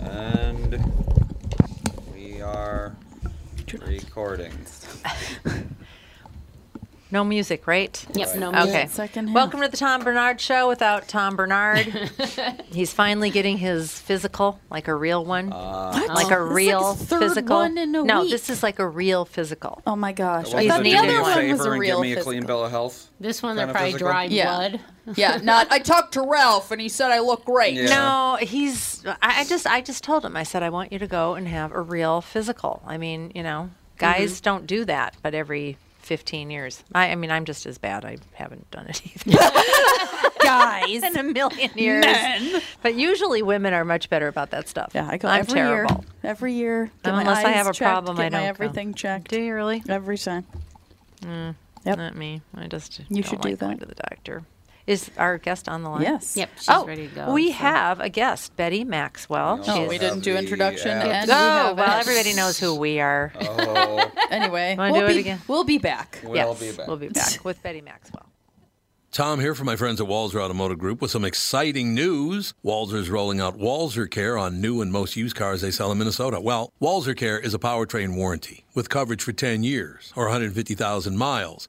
And we are recording. No music, right? Yep, no Okay. music. Second half. Welcome to the Tom Barnard Show without Tom Barnard. He's finally getting his physical, like a real one. Uh, What? like a is real the third physical. one in a no, week. this is like a real physical. Oh my gosh! I thought the needed do me other one was a real give me a clean physical. bill of health. This one, they're probably physical? dry Yeah. blood. Yeah, not. I talked to Ralph and he said I look great. Yeah. No, he's. I I just, I just told him. I said I want you to go and have a real physical. I mean, you know, guys Mm-hmm. don't do that, but every 15 years. I, I mean, I'm just as bad. I haven't done it either. Guys. in a million years. Men. But usually women are much better about that stuff. Yeah, I go I'm every terrible. year. Every year. Get my Unless I have a checked, problem, get I my don't go. everything checked. Do you really? Every time. Mm, yep. Not me. I just You don't should do like going that. to the doctor. Is our guest on the line? Yes. Yep, she's oh, ready to go. we so- have a guest, Betty Maxwell. Oh, oh we didn't do introduction. and Oh, we well, it. everybody knows who we are. Oh, Anyway, we'll do it be, again? We'll be back. we'll yes, be back. we'll be back with Betty Maxwell. Tom here from my friends at Walser Automotive Group with some exciting news. Walser's rolling out Walser Care on new and most used cars they sell in Minnesota. Well, Walser Care is a powertrain warranty with coverage for 10 years or 150,000 miles.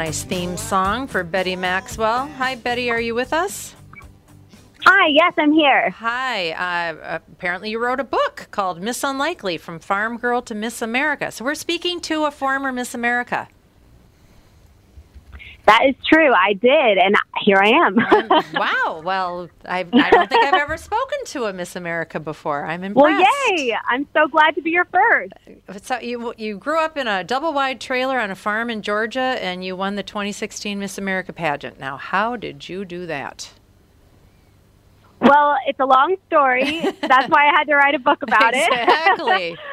Nice theme song for Betty Maxwell. Hi, Betty. Are you with us? Hi, yes, I'm here. Hi. Uh, apparently, you wrote a book called Miss Unlikely From Farm Girl to Miss America. So, we're speaking to a former Miss America. That is true. I did, and here I am. wow. Well, I, I don't think I've ever spoken to a Miss America before. I'm impressed. well, yay! I'm so glad to be your first. So you you grew up in a double wide trailer on a farm in Georgia, and you won the 2016 Miss America pageant. Now, how did you do that? Well, it's a long story. That's why I had to write a book about it. exactly.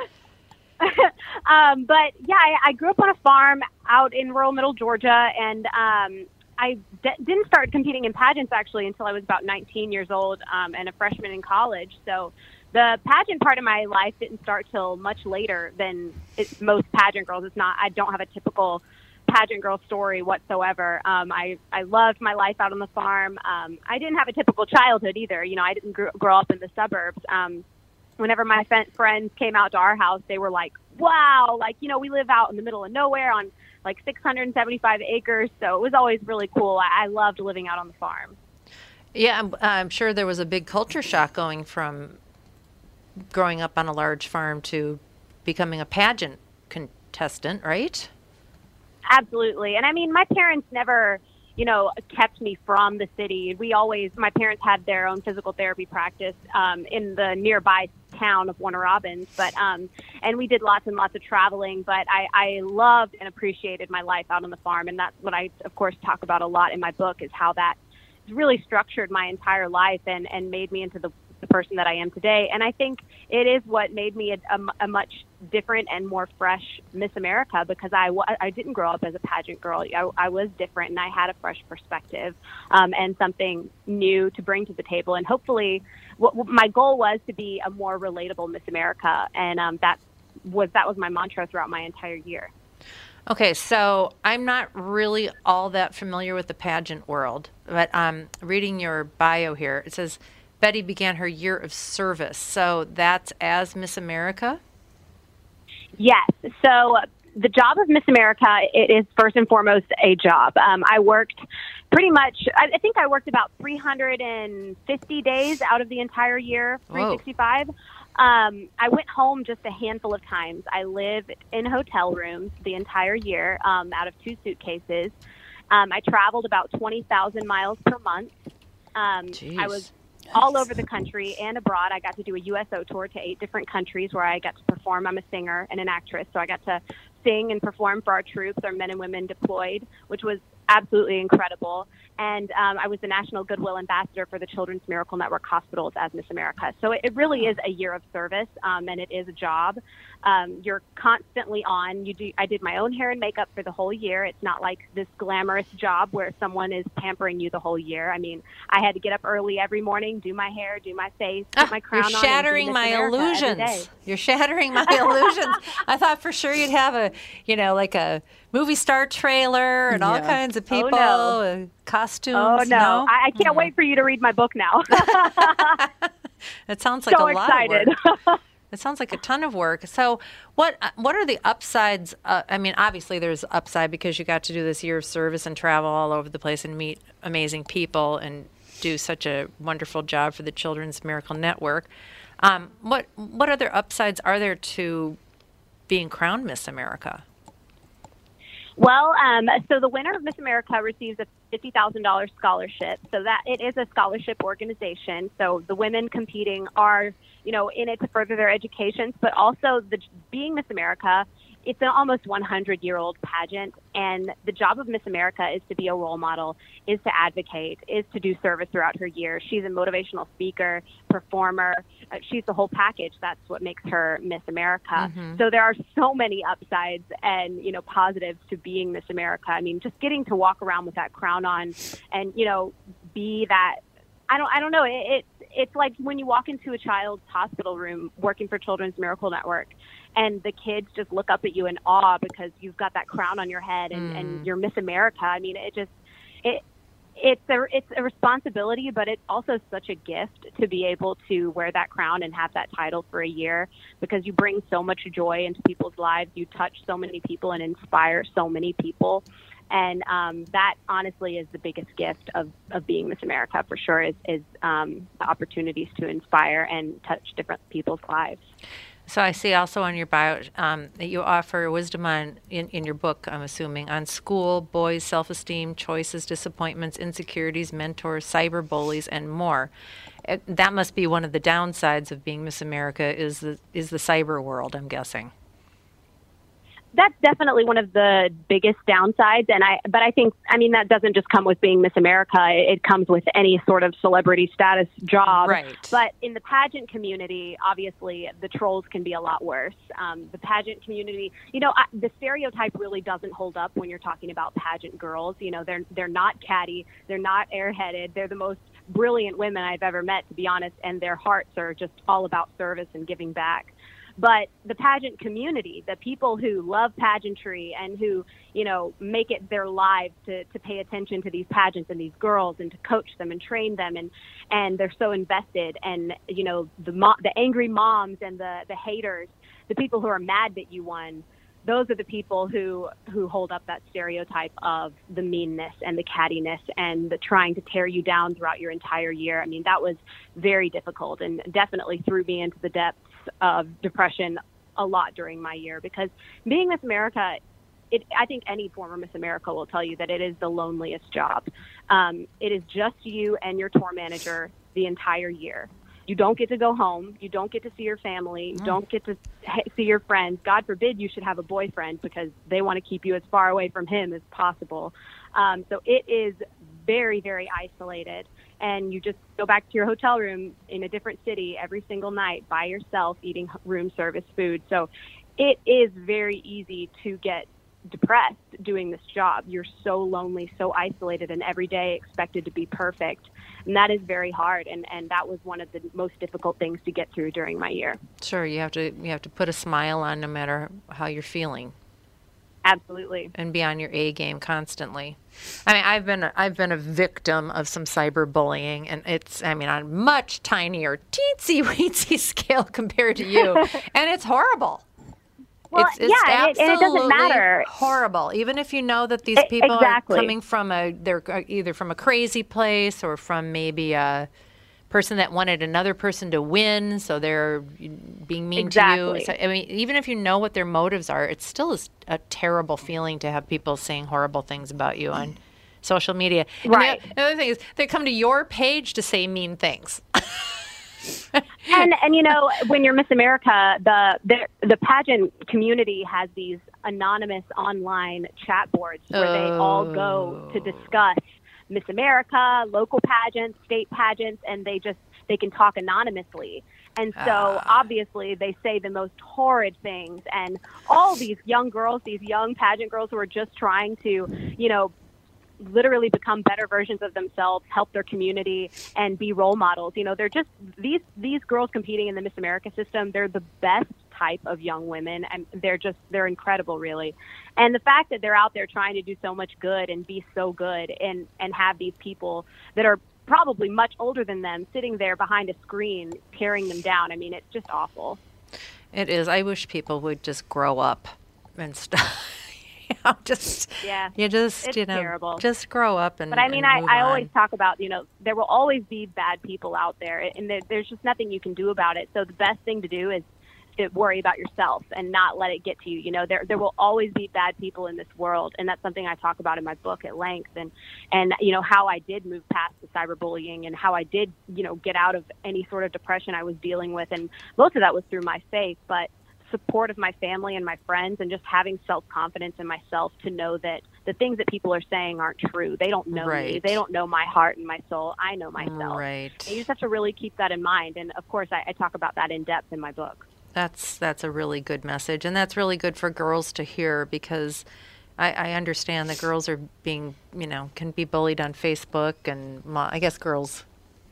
um, but yeah, I, I grew up on a farm out in rural middle Georgia, and um, I didn't start competing in pageants actually until I was about 19 years old um, and a freshman in college. So the pageant part of my life didn't start till much later than it, most pageant girls. It's not. I don't have a typical pageant girl story whatsoever. Um, I I loved my life out on the farm. Um, I didn't have a typical childhood either. You know, I didn't grow, grow up in the suburbs. Um, whenever my friends came out to our house, they were like, "Wow!" Like you know, we live out in the middle of nowhere on like 675 acres, so it was always really cool. I, I loved living out on the farm. Yeah, I'm, I'm sure there was a big culture shock going from growing up on a large farm to becoming a pageant contestant, right? Absolutely. And I mean, my parents never, you know, kept me from the city. We always, my parents had their own physical therapy practice um, in the nearby town of Warner Robins, but um, and we did lots and lots of traveling. But I, I loved and appreciated my life out on the farm, and that's what I, of course, talk about a lot in my book is how that really structured my entire life and and made me into the the person that I am today. And I think it is what made me a, a, a much different and more fresh Miss America because I, I didn't grow up as a pageant girl. I, I was different and I had a fresh perspective um, and something new to bring to the table. And hopefully, what, what my goal was to be a more relatable Miss America, and um, that was that was my mantra throughout my entire year. Okay, so I'm not really all that familiar with the pageant world, but um, reading your bio here, it says Betty began her year of service. So that's as Miss America? Yes. So the job of Miss America, it is first and foremost a job. Um, I worked pretty much, I, I think I worked about 350 days out of the entire year, 365. Um, I went home just a handful of times. I lived in hotel rooms the entire year um, out of two suitcases. Um, I traveled about 20,000 miles per month. Um, I was all over the country and abroad. I got to do a USO tour to eight different countries where I got to perform. I'm a singer and an actress, so I got to sing and perform for our troops, our men and women deployed, which was absolutely incredible. And um, I was the National Goodwill Ambassador for the Children's Miracle Network Hospitals as Miss America. So it, it really is a year of service, um, and it is a job. Um, you're constantly on. You do. I did my own hair and makeup for the whole year. It's not like this glamorous job where someone is pampering you the whole year. I mean, I had to get up early every morning, do my hair, do my face, put my crown Ah, You're on. shattering and my be Miss America every day. illusions. You're shattering my illusions. I thought for sure you'd have a, you know, like a movie star trailer and all kinds of Oh, people, no. Costumes. Oh no, I, I can't Mm. wait for you to read my book now. It sounds like so a lot excited. of work. It sounds like a ton of work. So, what uh, what are the upsides? Uh, I mean, obviously there's upside because you got to do this year of service and travel all over the place and meet amazing people and do such a wonderful job for the Children's Miracle Network. Um, what what other upsides are there to being crowned Miss America? Well, um, so the winner of Miss America receives a fifty thousand dollars scholarship. So that it is a scholarship organization. So the women competing are, you know, in it to further their educations, but also the being Miss America. It's an almost 100 year old pageant, and the job of Miss America is to be a role model, is to advocate, is to do service throughout her year. She's a motivational speaker, performer. Uh, she's the whole package. That's what makes her Miss America. So there are so many upsides and you know positives to being Miss America. I mean, just getting to walk around with that crown on, and you know, be that. I don't. I don't know. It, it it's like when you walk into a child's hospital room working for Children's Miracle Network, and the kids just look up at you in awe because you've got that crown on your head and, and you're Miss America. I mean, it just it it's a it's a responsibility, but it's also such a gift to be able to wear that crown and have that title for a year because you bring so much joy into people's lives. You touch so many people and inspire so many people. And um, that honestly is the biggest gift of, of being Miss America for sure is, is um, the opportunities to inspire and touch different people's lives. So I see also on your bio um, that you offer wisdom on in, in your book. I'm assuming on school, boys' self-esteem, choices, disappointments, insecurities, mentors, cyber bullies, and more. It, that must be one of the downsides of being Miss America is the is the cyber world. I'm guessing. That's definitely one of the biggest downsides. And i but i think i mean that doesn't just come with being miss america. It, comes with any sort of celebrity status job. Right. but in the pageant community obviously the trolls can be a lot worse. Um, the pageant community you know I, the stereotype really doesn't hold up when you're talking about pageant girls. You know they're they're not catty. They're not airheaded. They're the most brilliant women i've ever met to be honest. And their hearts are just all about service and giving back but the pageant community, the people who love pageantry and who, you know, make it their lives to, to pay attention to these pageants and these girls and to coach them and train them and, and they're so invested and, you know, the mo- the angry moms and the, the haters, the people who are mad that you won, those are the people who who hold up that stereotype of the meanness and the cattiness and the trying to tear you down throughout your entire year. I mean, that was very difficult and definitely threw me into the depths of depression a lot during my year because being Miss America, it, I think any former Miss America will tell you that it is the loneliest job. Um, it is just you and your tour manager the entire year. You don't get to go home. You don't get to see your family. You don't get to see your friends. God forbid you should have a boyfriend because they want to keep you as far away from him as possible. Um, so it is very, very isolated. And you just go back to your hotel room in a different city every single night by yourself eating room service food. So it is very easy to get depressed doing this job. You're so lonely, so isolated, and every day expected to be perfect. And that is very hard. And, and that was one of the most difficult things to get through during my year. Sure, you have to you have to put a smile on no matter how you're feeling. Absolutely. and be on your A game constantly. I mean, I've been a, I've been a victim of some cyberbullying, and it's I mean on a much tinier, teensy weensy scale compared to you, and it's horrible. Well, it's, it's yeah, and it- and it doesn't matter. Horrible. Even if you know that these people exactly. are coming from a, they're uh, either from a crazy place or from maybe a person that wanted another person to win, so they're being mean to you. So, I mean, even if you know what their motives are, it still is a terrible feeling to have people saying horrible things about you on social media. And the- Right. the other thing is, they come to your page to say mean things. and and you know when you're Miss America, the the the pageant community has these anonymous online chat boards where they all go to oh. discuss Miss America, local pageants, state pageants, and they just they can talk anonymously. And so ah. obviously they say the most horrid things and all these young girls, these young pageant girls who are just trying to, you know, literally become better versions of themselves, help their community, and be role models. You know, they're just these these girls competing in the Miss America system. They're the best type of young women, and they're just they're incredible, really. And the fact that they're out there trying to do so much good and be so good, and and have these people that are probably much older than them sitting there behind a screen tearing them down. I mean, it's just awful. It is. I wish people would just grow up and stop. you know, just Yeah. you just It's you know terrible. just grow up and. But I mean, I, I on. always talk about, you know, there will always be bad people out there, and there, there's just nothing you can do about it. So the best thing to do is to worry about yourself and not let it get to you. You know, there there will always be bad people in this world, and that's something I talk about in my book at length. And and you know how I did move past the cyberbullying and how I did, you know, get out of any sort of depression I was dealing with, and most of that was through my faith, but support of my family and my friends and just having self-confidence in myself to know that the things that people are saying aren't true. They don't know me. They don't know my heart and my soul. I know myself. Right. And you just have to really keep that in mind. And of course, I, I talk about that in depth in my book. That's that's a really good message, and that's really good for girls to hear because I, I understand that girls are being, you know, can be bullied on Facebook, and mo- I guess girls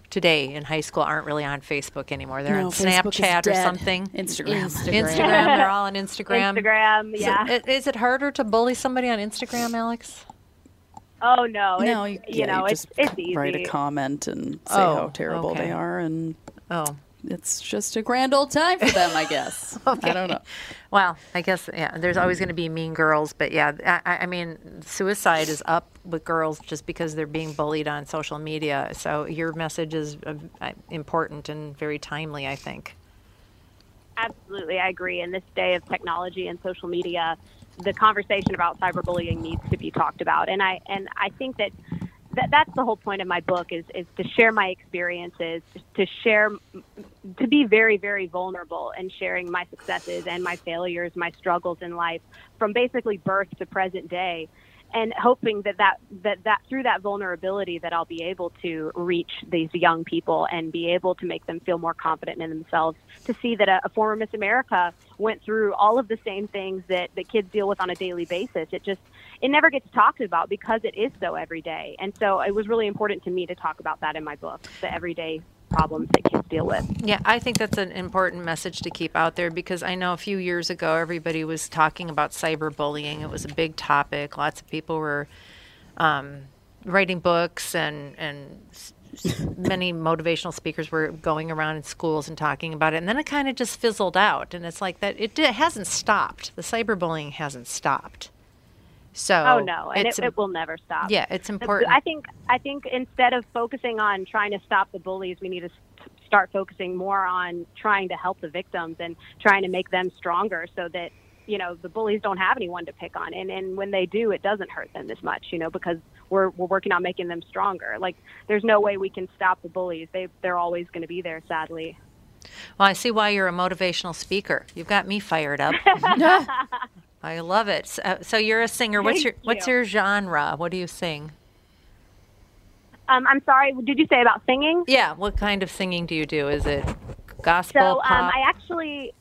today in high school aren't really on Facebook anymore. They're No, on Facebook Snapchat or something. Instagram. Instagram. They're all on Instagram. Instagram, Is yeah. it- Is it harder to bully somebody on Instagram, Alex? oh no, No, it's, you, you yeah, know, you it's it's easy. write a comment and say Oh, how terrible okay. they are, and Oh, it's just a grand old time for them, I guess. I don't know. Well, I guess yeah. There's always going to be mean girls, but yeah, I, I mean, suicide is up with girls just because they're being bullied on social media. So your message is uh, uh, important and very timely, I think. Absolutely, I agree. In this day of technology and social media, the conversation about cyberbullying needs to be talked about, and I and I think that. That, that's the whole point of my book is, is to share my experiences to share to be very very vulnerable and sharing my successes and my failures my struggles in life from basically birth to present day and hoping that that, that that through that vulnerability that I'll be able to reach these young people and be able to make them feel more confident in themselves to see that a, a former Miss America went through all of the same things that, that kids deal with on a daily basis. It just it never gets talked about because it is so everyday. And so it was really important to me to talk about that in my book, the everyday problems that kids deal with. Yeah, I think that's an important message to keep out there because I know a few years ago everybody was talking about cyberbullying. It was a big topic. Lots of people were um, writing books and and many motivational speakers were going around in schools and talking about it and then it kind of just fizzled out and it's like that it, it hasn't stopped the cyberbullying hasn't stopped so oh no, and it, it, will never stop. Yeah, it's important. I think I think instead of focusing on trying to stop the bullies, we need to start focusing more on trying to help the victims and trying to make them stronger, so that you know the bullies don't have anyone to pick on, and and when they do, it doesn't hurt them as much, you know, because we're we're working on making them stronger. Like there's no way we can stop the bullies; they they're always going to be there, sadly. Well, I see why you're a motivational speaker. You've got me fired up. I love it. So, so you're a singer. What's your What's your genre? What do you sing? Um, I'm sorry. Did you say about singing? Yeah. What kind of singing do you do? Is it gospel? So um, I actually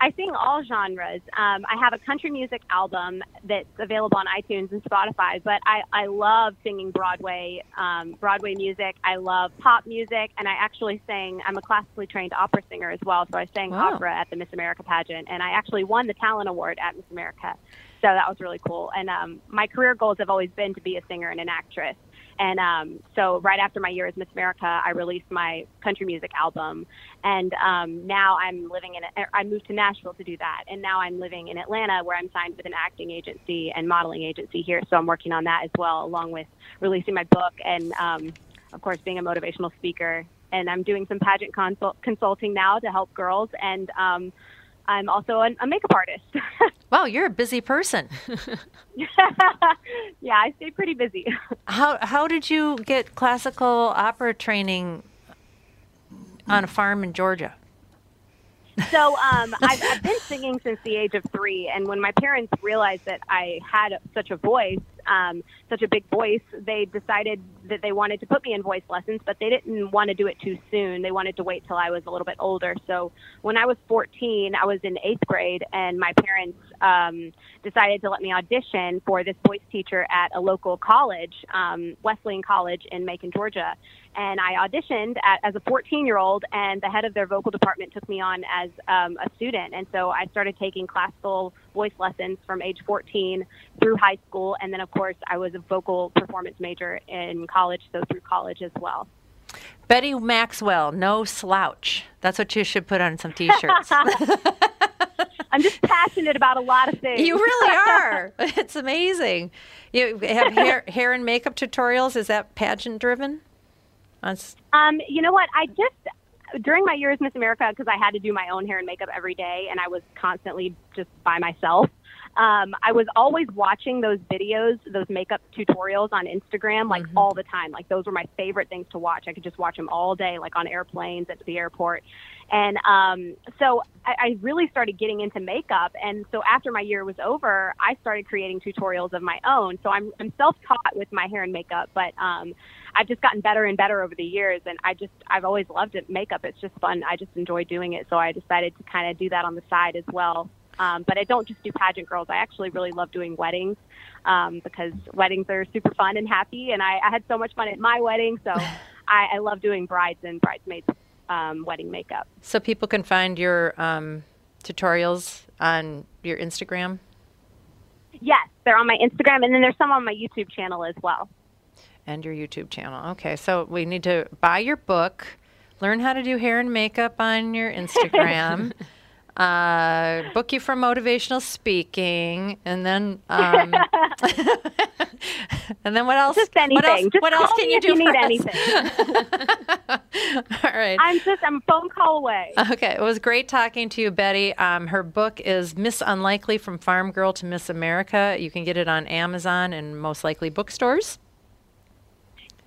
I sing all genres. Um, I have a country music album that's available on iTunes and Spotify, but I, I love singing Broadway um, Broadway music. I love pop music, and I actually sang. I'm a classically trained opera singer as well, so I sang Wow. opera at the Miss America pageant, and I actually won the talent award at Miss America. So that was really cool. And um, my career goals have always been to be a singer and an actress. And um, so, right after my year as Miss America, I released my country music album. And um, now I'm living in, er, I moved to Nashville to do that. And now I'm living in Atlanta where I'm signed with an acting agency and modeling agency here. So, I'm working on that as well, along with releasing my book and, um, of course, being a motivational speaker. And I'm doing some pageant consult- consulting now to help girls. And um, I'm also an, a makeup artist. wow, you're a busy person. yeah, I stay pretty busy. how How did you get classical opera training on a farm in Georgia? So um, I've, I've been singing since the age of three, and when my parents realized that I had such a voice, um, such a big voice, they decided that they wanted to put me in voice lessons, but they didn't want to do it too soon. They wanted to wait till I was a little bit older. So when I was 14, I was in eighth grade, and my parents um, decided to let me audition for this voice teacher at a local college, um, Wesleyan College in Macon, Georgia. And I auditioned at, as a 14 year old, and the head of their vocal department took me on as um, a student. And so I started taking classical voice lessons from age 14 through high school. And then, of course, I was a vocal performance major in college, so through college as well. Betty Maxwell, no slouch. That's what you should put on some T-shirts. I'm just passionate about a lot of things. you really are. It's amazing. You have hair, hair and makeup tutorials. Is that pageant driven? On s- Um, you know what? I just during my year as Miss America, because I had to do my own hair and makeup every day, and I was constantly just by myself. Um, I was always watching those videos, those makeup tutorials on Instagram, like all the time. Like those were my favorite things to watch. I could just watch them all day, like on airplanes at the airport. And um, so I, I really started getting into makeup. And so after my year was over, I started creating tutorials of my own. So I'm, I'm self-taught with my hair and makeup, but um, I've just gotten better and better over the years. And I just, I've always loved it, makeup. It's just fun. I just enjoy doing it. So I decided to kind of do that on the side as well. Um, but I don't just do pageant girls. I actually really love doing weddings um, because weddings are super fun and happy. And I, I had so much fun at my wedding. So I, I love doing brides and bridesmaids um, wedding makeup. So people can find your um, tutorials on your Instagram. Yes, they're on my Instagram, and then there's some on my YouTube channel as well. And your YouTube channel. Okay, so we need to buy your book, learn how to do hair and makeup on your Instagram. uh, book you for motivational speaking, and then um, and then what else? Just anything. What else, Just what else can you if do you for need us? anything. All right. I'm just I'm a phone call away. Okay, it was great talking to you, Betty. Um, her book is Miss Unlikely from Farm Girl to Miss America. You can get it on Amazon and most likely bookstores.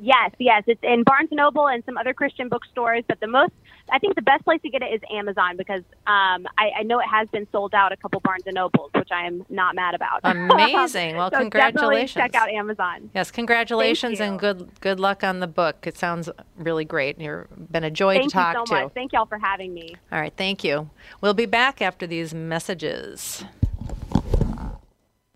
Yes, yes, it's in Barnes and Noble and some other Christian bookstores. But the most, I think, the best place to get it is Amazon because um, I, I know it has been sold out a couple Barnes and Nobles, which I am not mad about. Amazing. Well, so congratulations. Definitely check out Amazon. Yes, congratulations and good good luck on the book. It sounds really great. You've been a joy Thank to talk to. Thank you so to. much. Thank y'all for having me. All right, thank you. We'll be back after these messages.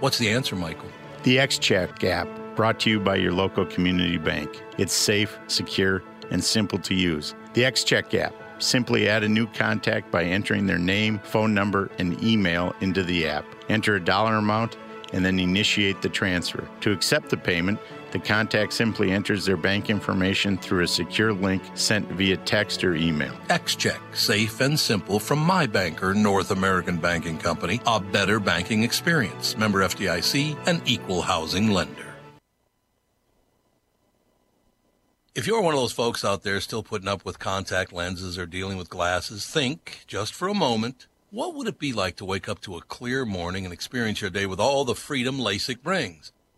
What's the answer, Michael? The XCheck app, brought to you by your local community bank. It's safe, secure, and simple to use. The XCheck app. Simply add a new contact by entering their name, phone number, and email into the app. Enter a dollar amount and then initiate the transfer. To accept the payment, the contact simply enters their bank information through a secure link sent via text or email. XCheck, safe and simple from my banker, North American Banking Company, a better banking experience. Member FDIC, an equal housing lender. If you're one of those folks out there still putting up with contact lenses or dealing with glasses, think just for a moment what would it be like to wake up to a clear morning and experience your day with all the freedom LASIK brings?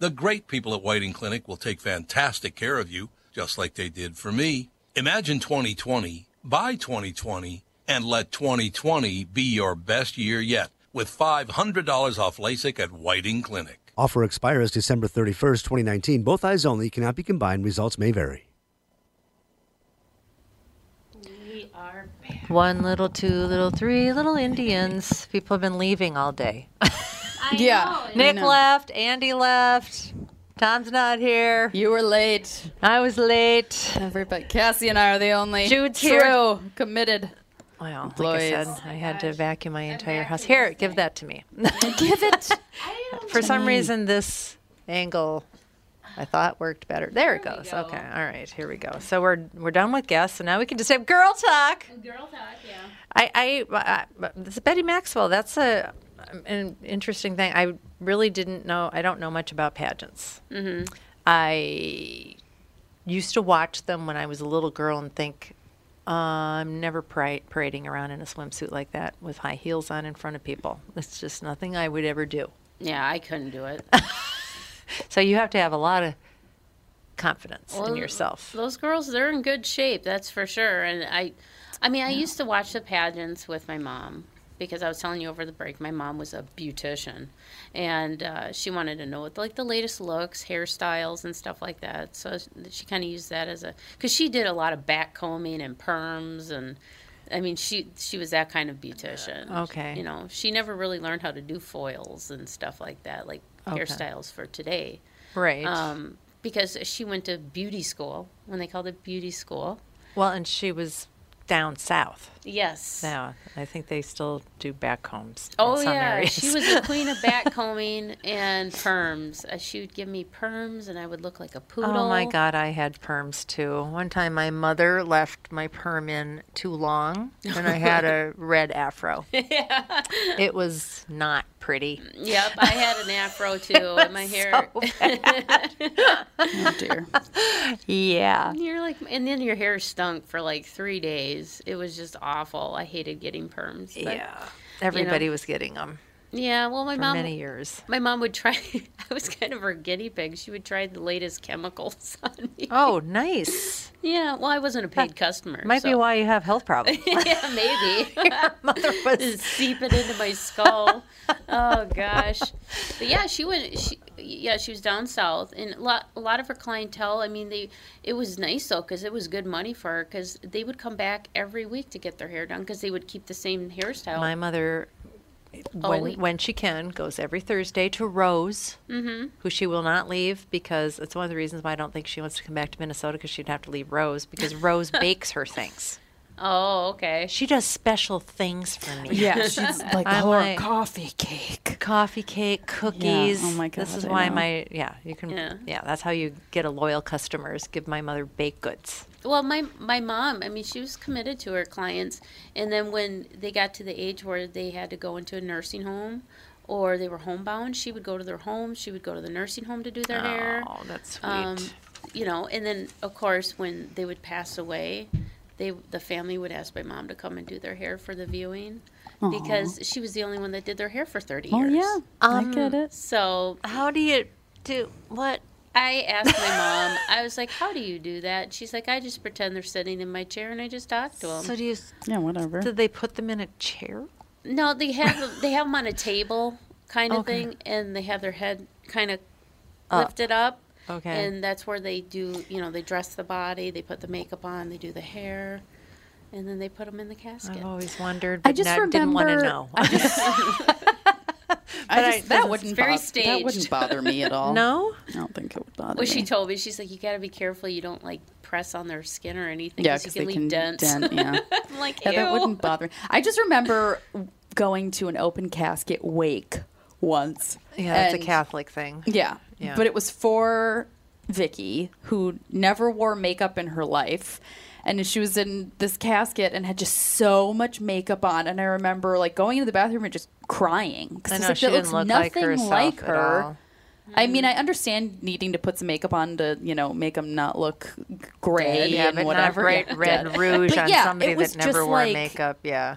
The great people at Whiting Clinic will take fantastic care of you, just like they did for me. Imagine 2020, buy 2020, and let 2020 be your best year yet with $500 off LASIK at Whiting Clinic. Offer expires December 31st, 2019. Both eyes only cannot be combined. Results may vary. One little, two little, three little Indians. People have been leaving all day. yeah. Nick left, Andy left, Tom's not here. You were late. I was late. Everybody, Cassie and I are the only Jude's true here. committed. Well, like I said, Employees. I had to vacuum my entire house. Here, give that to me. Give it. For some reason, this angle I thought worked better. There, it goes. Okay, all right, here we go. So we're we're done with guests, so now we can just have girl talk. Girl talk, yeah. I, I, I this is Betty Maxwell. That's a an interesting thing. I really didn't know. I don't know much about pageants. Mm-hmm. I used to watch them when I was a little girl and think, uh, I'm never pra- parading around in a swimsuit like that with high heels on in front of people. It's just nothing I would ever do. Yeah, I couldn't do it. So you have to have a lot of confidence in yourself. Those girls, they're in good shape, that's for sure. And I, I mean, I used to watch the pageants with my mom because I was telling you over the break, my mom was a beautician, and uh, she wanted to know what like the latest looks, hairstyles, and stuff like that. So she kind of used that as a because she did a lot of back combing and perms and. I mean, she she was that kind of beautician. Okay. You know, she never really learned how to do foils and stuff like that, like Okay. hairstyles for today. Right. Um, because she went to beauty school when they called it beauty school. well, and she was down south. Yes. Now I think they still do back combs. in Oh yeah, areas. she was the queen of back combing and perms. Uh, she would give me perms, and I would look like a poodle. Oh my God, I had perms too. One time my mother left my perm in too long and I had a red afro. yeah. It was not pretty. Yep, I had an afro too, and my hair. Oh dear. Yeah. You're like, and then your hair stunk for like three days. It was just awful. I hated getting perms. But, Yeah. Everybody was getting them Yeah, well, my for mom. many years. My mom would try. I was kind of her guinea pig. She would try the latest chemicals on me. Oh, nice. Yeah, well, I wasn't a paid customer. Might be why you have health problems. yeah, maybe. Mother was seeping into my skull. oh gosh. But yeah, she went. She yeah, she was down south, and a lot a lot of her clientele. I mean, they it was nice though because it was good money for her because they would come back every week to get their hair done because they would keep the same hairstyle. My mother, when, when she can, goes every Thursday to Rose, Mhm. who she will not leave because it's one of the reasons why I don't think she wants to come back to Minnesota because she'd have to leave Rose because Rose bakes her things. Oh, okay. She does special things for me. Yeah, she's like I'm her like, coffee cake. coffee cake, cookies. Oh my god! This is I why know. my yeah you can Yeah. yeah. that's how you get a loyal customers. Give my mother baked goods. Well, my my mom, I mean, she was committed to her clients, and then when they got to the age where they had to go into a nursing home, or they were homebound, she would go to their home. She would go to the nursing home to do their hair. Oh, that's sweet. Um, you know, and then of course when they would pass away, they the family would ask my mom to come and do their hair for the viewing. Because she was the only one that did their hair for 30 years. Oh years. yeah, I get it. Um, so how do you do what? I asked my mom. I was like, "How do you do that?" She's like, "I just pretend they're sitting in my chair and I just talk to them." So do you? Yeah, whatever. Did they put them in a chair? No, they have they have them on a table kind of Okay. thing, and they have their head kind of Up. lifted up. Okay. And that's where they do, you know, they dress the body, they put the makeup on, they do the hair, and then they put them in the casket. I've always wondered, I but just not, didn't want to remember- know. I just, I I- just that it's wouldn't very bo- that wouldn't bother me at all. no, I don't think it would bother Well, me. she told me, she's like, you got to be careful you don't like press on their skin or anything yeah, because you can they leave can dents. dent. Yeah, I'm like, yeah, that wouldn't bother me. I just remember going to an open casket wake once. yeah, that's a Catholic thing. Yeah. Yeah. But it was for Vicky, who never wore makeup in her life. And she was in this casket and had just so much makeup on. And I remember like going into the bathroom and just crying. 'cause I it's know like, she looks look nothing herself like her. I mean, mm. I understand needing to put some makeup on to, you know, make them not look gray Yeah, and whatever. not bright Yeah, red rouge But on yeah, somebody that never wore like, makeup. Yeah.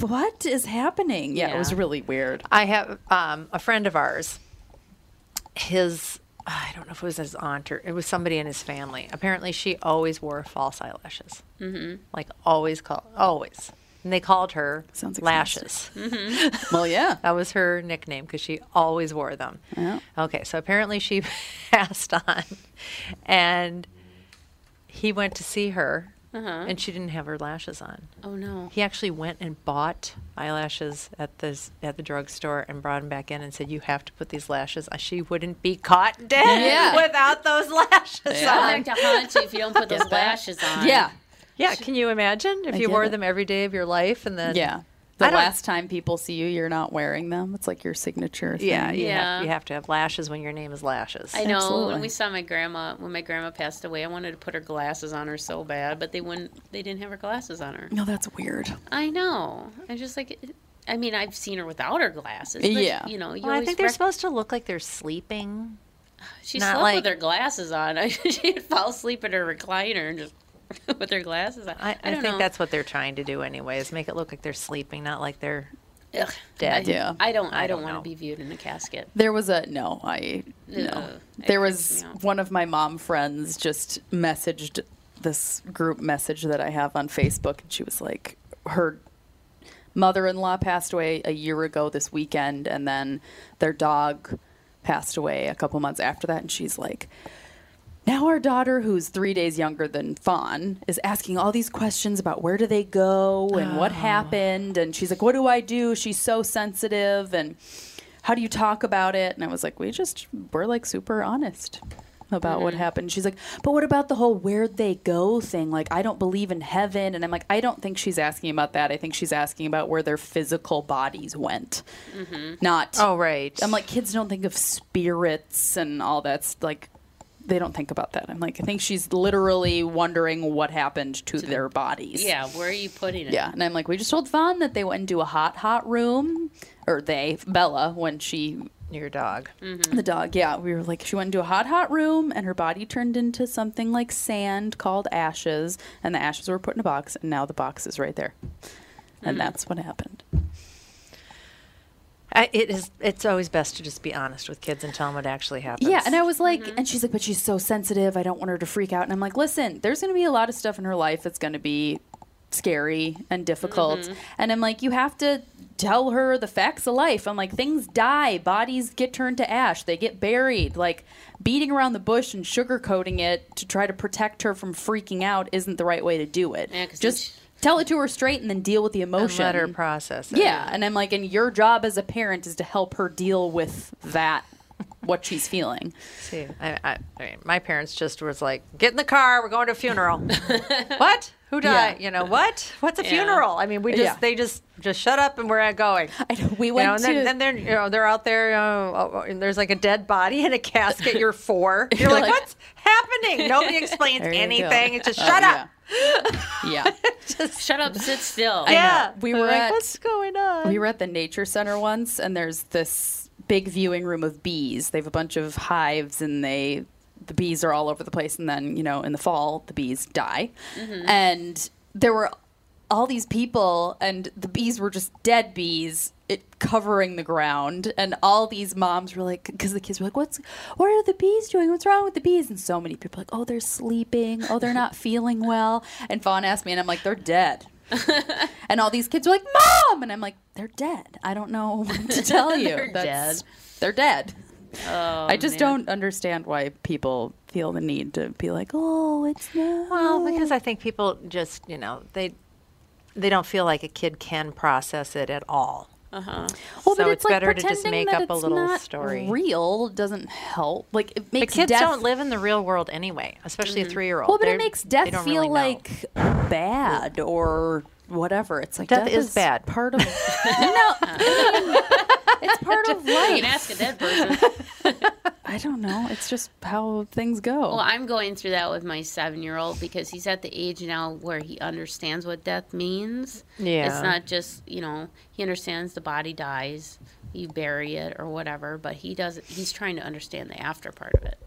What is happening? Yeah, it was really weird. I have um, a friend of ours. His, I don't know if it was his aunt or it was somebody in his family. Apparently, she always wore false eyelashes. Mm-hmm. Like always, call always. And they called her Sounds lashes. Well, yeah. That was her nickname because she always wore them. Yeah. Okay, so apparently she passed on, and he went to see her, Uh-huh. and she didn't have her lashes on. Oh, no. He actually went and bought eyelashes at the at the drugstore and brought them back in and said, "You have to put these lashes." on." She wouldn't be caught dead Yeah. without those lashes Come on. back to haunt you if you don't put those lashes on. Yeah. Yeah, can you imagine if I you wore it. them every day of your life and then Yeah. I The last time people see you, you're not wearing them. It's like your signature thing. Yeah, you, Yeah. Have, you have to have lashes when your name is Lashes. I know. Absolutely. When we saw my grandma, when my grandma passed away, I wanted to put her glasses on her so bad, but they wouldn't. They didn't have her glasses on her. No, that's weird. I know. I just like. I mean, I've seen her without her glasses. But, Yeah. You know, you Well, I always think they're rec- supposed to look like they're sleeping. She not slept like- with her glasses on. She'd fall asleep in her recliner and just with their glasses on. I, I, don't think know. that's what they're trying to do anyway, is make it look like they're sleeping, not like they're Ugh. dead. I, Yeah. I don't. I, I don't, don't want to be viewed in a casket. There was a no, I no. Ugh, it there freaks was one of my mom friends just messaged this group message that I have on Facebook, and she was like, her mother-in-law passed away a year ago this weekend, and then their dog passed away a couple months after that, and she's like. Now our daughter, who's three days younger than Fawn, is asking all these questions about where do they go and what oh. happened, and she's like, "What do I do?" She's so sensitive, and how do you talk about it? And I was like, we just we're like super honest about what mm-hmm. happened. She's like, but what about the whole where'd they go thing? Like, I don't believe in heaven, and I'm like, I don't think she's asking about that. I think she's asking about where their physical bodies went, mm-hmm. not. Oh, right. I'm like, kids don't think of spirits and all that's like. They don't think about that. I'm like, I think she's literally wondering what happened to their bodies. Yeah. Where are you putting it? Yeah, and I'm like, we just told Fawn that they went into a hot, hot room, or they, Bella, when she, Your dog. Mm-hmm. the dog, yeah, we were like, she went into a hot, hot room, and her body turned into something like sand called ashes, and the ashes were put in a box, and now the box is right there, and mm-hmm. that's what happened. I, it is. It's always best to just be honest with kids and tell them what actually happens. Yeah, and I was like, and she's like, but she's so sensitive. I don't want her to freak out. And I'm like, listen, there's going to be a lot of stuff in her life that's going to be scary and difficult. Mhm. And I'm like, you have to tell her the facts of life. I'm like, things die, bodies get turned to ash, they get buried. Like, beating around the bush and sugarcoating it to try to protect her from freaking out isn't the right way to do it. Yeah, 'cause Just tell it to her straight and then deal with the emotion. let her process it. Yeah, and I'm like, and your job as a parent is to help her deal with that, what she's feeling. See, I, I, I mean, my parents just was like, "Get in the car. We're going to a funeral." what? Who died? Yeah. You know what? What's a Yeah. funeral? I mean, we just Yeah. they just just shut up and we're not going. I know, we You went know, and then, to- then they're you know they're out there. You know, oh, and there's like a dead body in a casket. You're four. You're, You're like, like- what's happening? Nobody explains There you go. anything. It's just Oh, shut up. Yeah. Just shut up, sit still. I know. Yeah. We They're were like, at what's going on? we were at the nature center once, and there's this big viewing room of bees. They have a bunch of hives, and they the bees are all over the place. And then you know, in the fall, the bees die, mm-hmm. and there were all these people, and the bees were just dead bees. It covering the ground, and all these moms were like, because the kids were like, "What's, what are the bees doing? What's wrong with the bees?" And so many people like, "Oh, they're sleeping. Oh, they're not feeling well." And Fawn asked me, and I'm like, "They're dead." And all these kids were like, "Mom!" And I'm like, "They're dead. I don't know what to tell you. They're That's- They're dead." Oh, I just man. don't understand why people feel the need to be like, "Oh, it's not." Well, because I think people just you know they they don't feel like a kid can process it at all. Uh-huh. Well, so but it's, it's, like better to just make up a little story. Real doesn't help. Like it But makes kids death. don't live in the real world anyway, especially a three-year-old. Well, but They're- it makes death feel really like bad or whatever. It's like Death is bad. Part of it. no, it's part of You life. can ask a dead person. I don't know. It's just how things go. Well, I'm going through that with my seven year old because he's at the age now where he understands what death means. Yeah. It's not just, you know, he understands the body dies, you bury it or whatever, but he doesn't he's trying to understand the after part of it.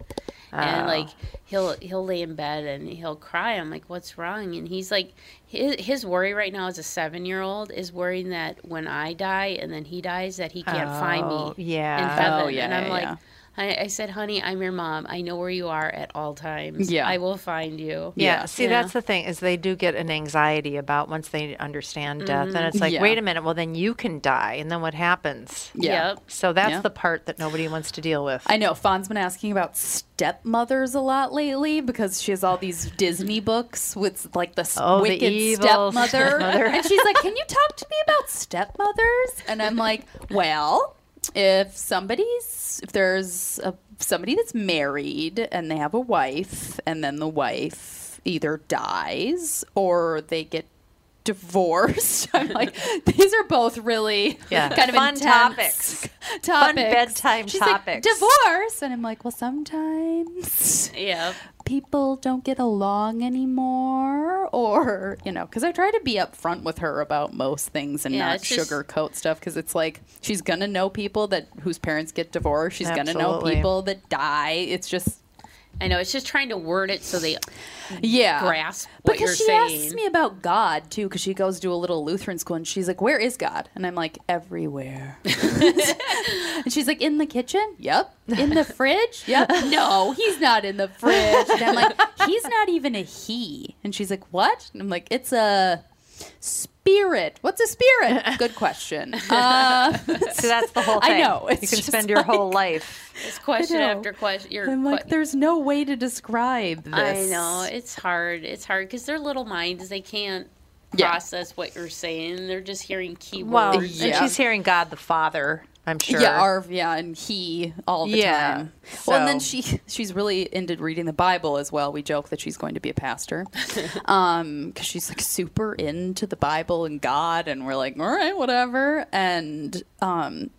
And Oh. like he'll he'll lay in bed and he'll cry. I'm like, "What's wrong?" And he's like, his, his worry right now as a seven year old is worrying that when I die and then he dies, that he can't find Oh, me yeah. in heaven. Oh, yeah, and I'm yeah, like, yeah. I, I said, honey, I'm your mom. I know where you are at all times. Yeah. I will find you. Yeah, see, You know? that's the thing is they do get an anxiety about once they understand death, and mm-hmm. it's like, Yeah. wait a minute, well then you can die, and then what happens? Yeah. Yep. So that's Yeah. the part that nobody wants to deal with. I know Fawn's been asking about stepmothers a lot lately because she has all these Disney books with like the s- Oh, the wicked evil stepmother. stepmother. and she's like, "Can you talk to me about stepmothers?" And I'm like, "Well, if somebody's if there's a somebody that's married and they have a wife and then the wife either dies or they get divorced. I'm like, these are both really Yeah. kind of Fun topics. topics. Fun bedtime She's like, topics. divorce, and I'm like, well, sometimes Yeah. people don't get along anymore, or you know, because I try to be upfront with her about most things and Yeah, not just- sugarcoat stuff. Because it's like she's gonna know people that whose parents get divorced. She's gonna know people that die. It's just I know. It's just trying to word it so they yeah. grasp what because she saying. asks me about God too, because she goes to a little Lutheran school, and she's like, "Where is God?" And I'm like, "Everywhere." and she's like, "In the kitchen?" Yep. In the fridge? Yep. No, he's not in the fridge. And I'm like, "He's not even a he." And she's like, "What?" And I'm like, "It's a spirit. What's a spirit?" Good question. Uh, See, that's the whole I thing. know, You can spend your whole life. It's question after question. You're I'm like, que- "There's no way to describe this." I know it's hard. It's hard because their little minds they can't Yeah. process what you're saying. They're just hearing keywords. Well, and she's hearing God the Father, I'm sure. Yeah, our yeah, and he all the Yeah, time. Well, and then she she's really into reading the Bible as well. We joke that she's going to be a pastor, um, because she's like super into the Bible and God, and we're like, all right, whatever. And um,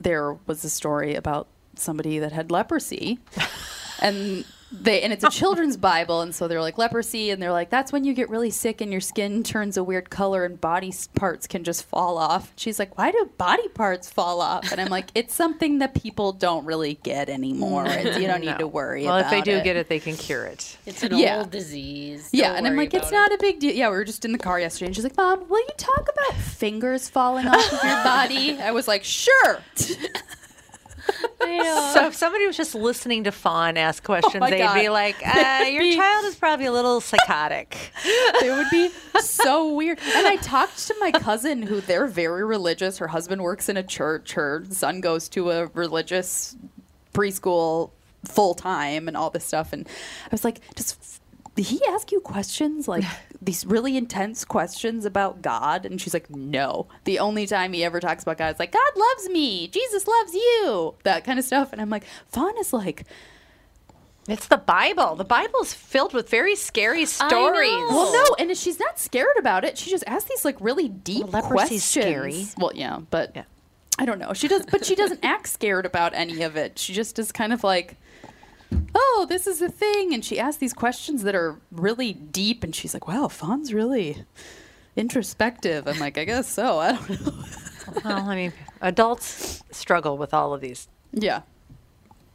there was a story about somebody that had leprosy, and they and it's a children's Bible, and so they're like leprosy, and they're like that's when you get really sick and your skin turns a weird color and body parts can just fall off. She's like, why do body parts fall off? And I'm like, it's something that people don't really get anymore. It's, you don't need No. to worry. Well, if they do it. get it, they can cure it. It's an Yeah. old disease. Yeah, Don't and I'm like, it's about not a big deal. Yeah, we were just in the car yesterday, and she's like, Mom, will you talk about fingers falling off of your body? I was like, sure. So if somebody was just listening to Fawn ask questions, Oh they'd God. be like, uh, "Your Be- child is probably a little psychotic." it would be so weird. And I talked to my cousin, who they're very religious. Her husband works in a church. Her son goes to a religious preschool full time and all this stuff. And I was like, does did he ask you questions like these really intense questions about God? And she's like, no. The only time he ever talks about God is like, God loves me, Jesus loves you, that kind of stuff. And I'm like, Fawn is like, It's the Bible. The Bible's filled with very scary stories. Well, no, and she's not scared about it. She just asks these like really deep Well, questions. scary. Well, yeah, but Yeah. I don't know. She does, but she doesn't act scared about any of it. She just is kind of like, "Oh, this is the thing," and she asks these questions that are really deep. And she's like, "Wow, Fawn's really introspective." I'm like, "I guess so." I don't know. Well, I mean, adults struggle with all of these Yeah,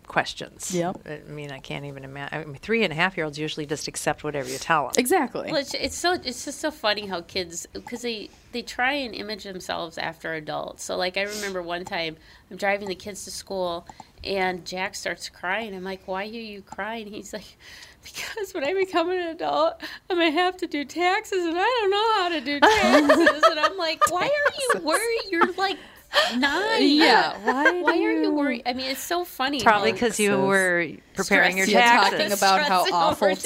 questions. Yep. I mean, I can't even imagine. I mean, three and a half year olds usually just accept whatever you tell them. exactly. Well, it's, it's so it's just so funny how kids because they they try and image themselves after adults. So like I remember one time I'm driving the kids to school and Jack starts crying. I'm like, why are you crying? He's like, because when I become an adult, I'm gonna have to do taxes and I don't know how to do taxes. and I'm like, why are you worried? You're like nine. Yeah, why Why do are you you- worried? I mean, it's so funny. Probably because you were preparing your Stressing. yeah, taxes. talking about how Stressing over awful taxes.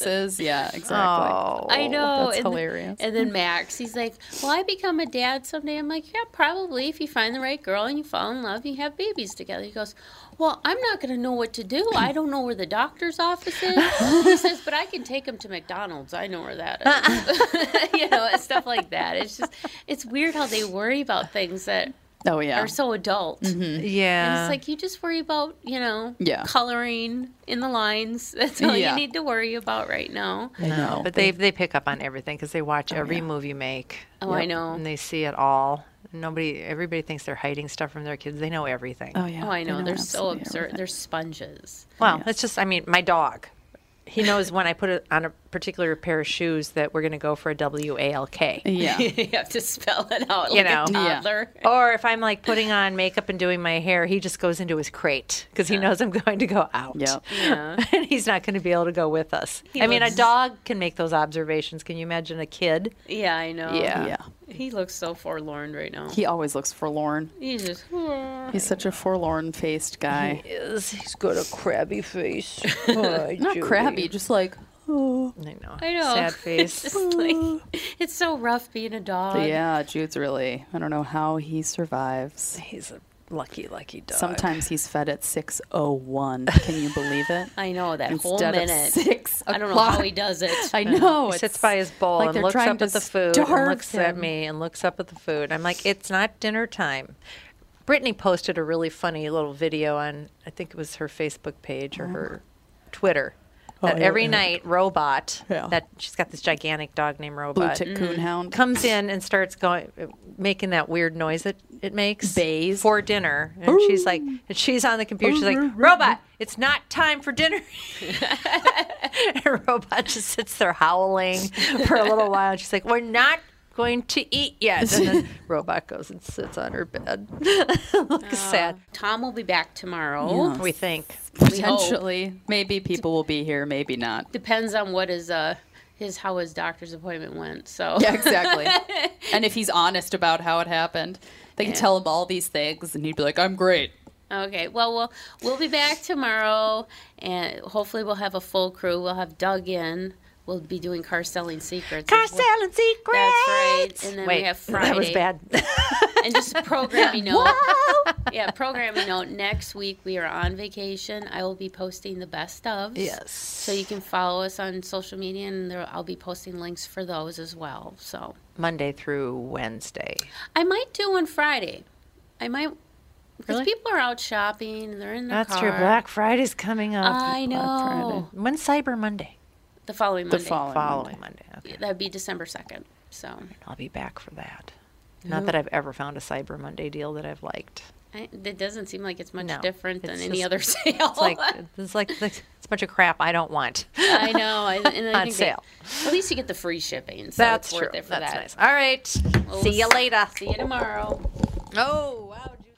taxes. Yeah, exactly. Oh, I know. That's and, hilarious. And then Max, he's like, "Will I become a dad someday?" I'm like, "Yeah, probably. If you find the right girl and you fall in love, you have babies together." He goes, "Well, I'm not going to know what to do. I don't know where the doctor's office is." he says, "But I can take him to McDonald's. I know where that is." you know, stuff like that. It's just, it's weird how they worry about things that Oh yeah. are so adult. Yeah. And it's like you just worry about, you know, Yeah. coloring in the lines. That's all Yeah. you need to worry about right now. I know. But they they pick up on everything because they watch oh, every yeah. move you make. Oh, I know. And they see it all. Nobody, everybody thinks they're hiding stuff from their kids. They know everything. Oh yeah. Oh, I They know. They're so absurd. everything. They're sponges. Well, Yeah. it's just, I mean, my dog. He knows when I put it on a particular pair of shoes that we're going to go for a W A L K. Yeah. you have to spell it out You like know. a Yeah. Or if I'm like putting on makeup and doing my hair, he just goes into his crate because he knows I'm going to go out. Yep. Yeah. and he's not going to be able to go with us. He I mean, a dog can make those observations. Can you imagine a kid? Yeah, I know. Yeah. Yeah. He looks so forlorn right now. He always looks forlorn. He's just. He's such a forlorn faced guy. He Is he's got a crabby face? Not crabby, just like oh. I know. I know. Sad It's face. just like it's so rough being a dog. Yeah, Jude's really. I don't know how he survives. he's a lucky, lucky dog. Sometimes he's fed at six oh one. Can you believe it? I know that whole Instead of minute. six I don't know how he does it. I know. he sits by his bowl like and looks up at the food and starve looks at me and looks up at the food. I'm like, it's not dinner time. Brittany posted a really funny little video on, I think it was her Facebook page or her oh. Twitter. Oh, that Oh, yeah, every yeah. night, Robot, Yeah. that she's got this gigantic dog named blue Robot, tick coonhound. Mm-hmm. comes in and starts going, making that weird noise that it makes Bays. for dinner. And she's like, and she's on the computer. She's like, Robot, it's not time for dinner. and Robot just sits there howling for a little while. And she's like, We're not going to eat yet. And then Robot goes and sits on her bed. Looks sad. Tom will be back tomorrow. Yes. We think. We maybe people will be here, maybe not. Depends on what is his uh his how his doctor's appointment went. So Yeah, exactly. and if he's honest about how it happened, they can Yeah. tell him all these things, and he'd be like, "I'm great." Okay. Well, we'll we'll be back tomorrow, and hopefully we'll have a full crew. We'll have Doug in. We'll be doing car selling secrets. Car as well. selling secrets. That's right. And then Wait, we have Friday. that was bad. And just a programming note. Whoa. yeah, programming note. Next week we are on vacation. I will be posting the best of. yes. So you can follow us on social media, and there, I'll be posting links for those as well. So Monday through Wednesday. I might do on Friday. I might Because people are out shopping and they're in their That's car. true. Black Friday's coming up. I know. When's Cyber Monday? The following The Monday. following. Following Monday. Okay. That'd be December 2nd. So I'll be back for that. Not that I've ever found a Cyber Monday deal that I've liked. I, it doesn't seem like it's much No, different than it's any just- other sale. It's like it's like it's a bunch of crap I don't want. I know. I, and I On think they- sale. at least you get the free shipping. So That's it's true. worth it for That's that. nice. All right. We'll See you later. See you tomorrow. Oh wow.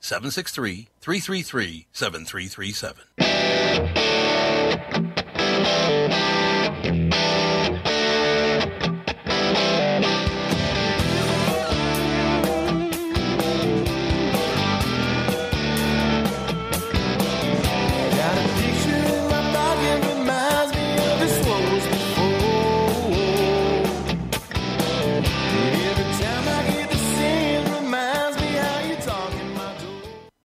763 333 7337.